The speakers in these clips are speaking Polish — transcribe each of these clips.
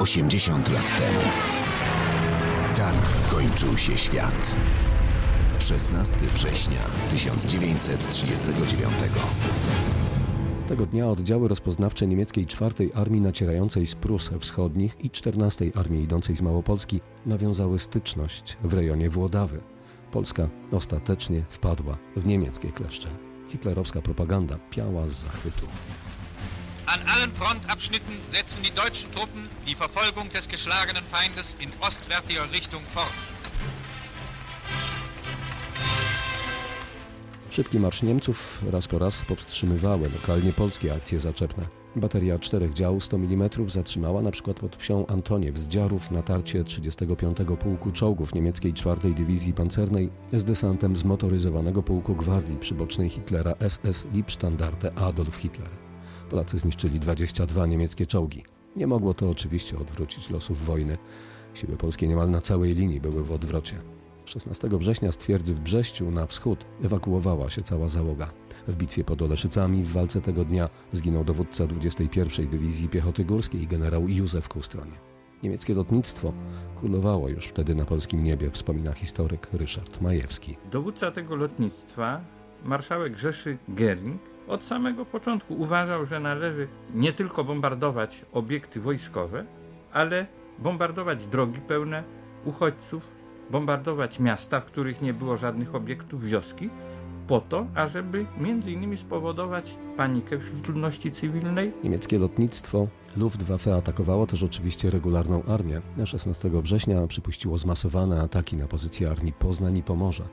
80 lat temu. Tak kończył się świat. 16 września 1939. Tego dnia oddziały rozpoznawcze niemieckiej czwartej Armii nacierającej z Prus Wschodnich i 14 Armii idącej z Małopolski nawiązały styczność w rejonie Włodawy. Polska ostatecznie wpadła w niemieckie kleszcze. Hitlerowska propaganda piała z zachwytu. An allen Frontabschnitten setzen die deutschen Truppen die Verfolgung des geschlagenen Feindes in ostwärtiger Richtung fort. Szybki marsz Niemców raz po raz powstrzymywały lokalnie polskie akcje zaczepne. Bateria czterech dział 100 mm zatrzymała przykład pod wsią Antoniew z Dziarów natarcie 35 Pułku Czołgów niemieckiej 4 Dywizji Pancernej z desantem zmotoryzowanego Pułku Gwardii Przybocznej Hitlera SS Liebstandarte Adolf Hitler. Polacy zniszczyli 22 niemieckie czołgi. Nie mogło to oczywiście odwrócić losów wojny. Siły polskie niemal na całej linii były w odwrocie. 16 września z twierdzy w Brześciu na wschód ewakuowała się cała załoga. W bitwie pod Oleszycami w walce tego dnia zginął dowódca 21 Dywizji Piechoty Górskiej generał Józef Kustronie. Niemieckie lotnictwo królowało już wtedy na polskim niebie, wspomina historyk Ryszard Majewski. Dowódca tego lotnictwa, marszałek Rzeszy Gering, od samego początku uważał, że należy nie tylko bombardować obiekty wojskowe, ale bombardować drogi pełne uchodźców, bombardować miasta, w których nie było żadnych obiektów, wioski, po to, ażeby między innymi spowodować panikę wśród ludności cywilnej. Niemieckie lotnictwo Luftwaffe atakowało też oczywiście regularną armię. 16 września przypuściło zmasowane ataki na pozycje armii Poznań i Pomorza.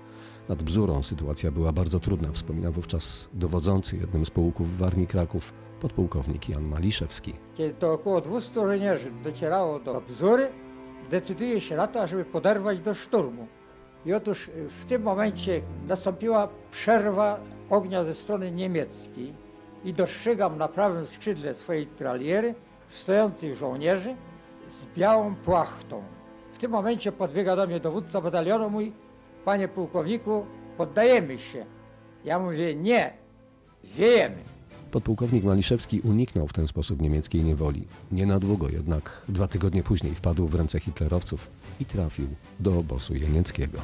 Nad Bzurą sytuacja była bardzo trudna, wspomina wówczas dowodzący jednym z pułków w Armii Kraków, podpułkownik Jan Maliszewski. Kiedy to około 200 żołnierzy docierało do Bzury, decyduje się na to, ażeby poderwać do szturmu. I otóż w tym momencie nastąpiła przerwa ognia ze strony niemieckiej i dostrzegam na prawym skrzydle swojej traliery stojących żołnierzy z białą płachtą. W tym momencie podbiega do mnie dowódca batalionu mój, panie pułkowniku, poddajemy się. Ja mówię, nie, wiejemy. Podpułkownik Maliszewski uniknął w ten sposób niemieckiej niewoli. Nie na długo jednak, dwa tygodnie później wpadł w ręce hitlerowców i trafił do obozu jenieckiego.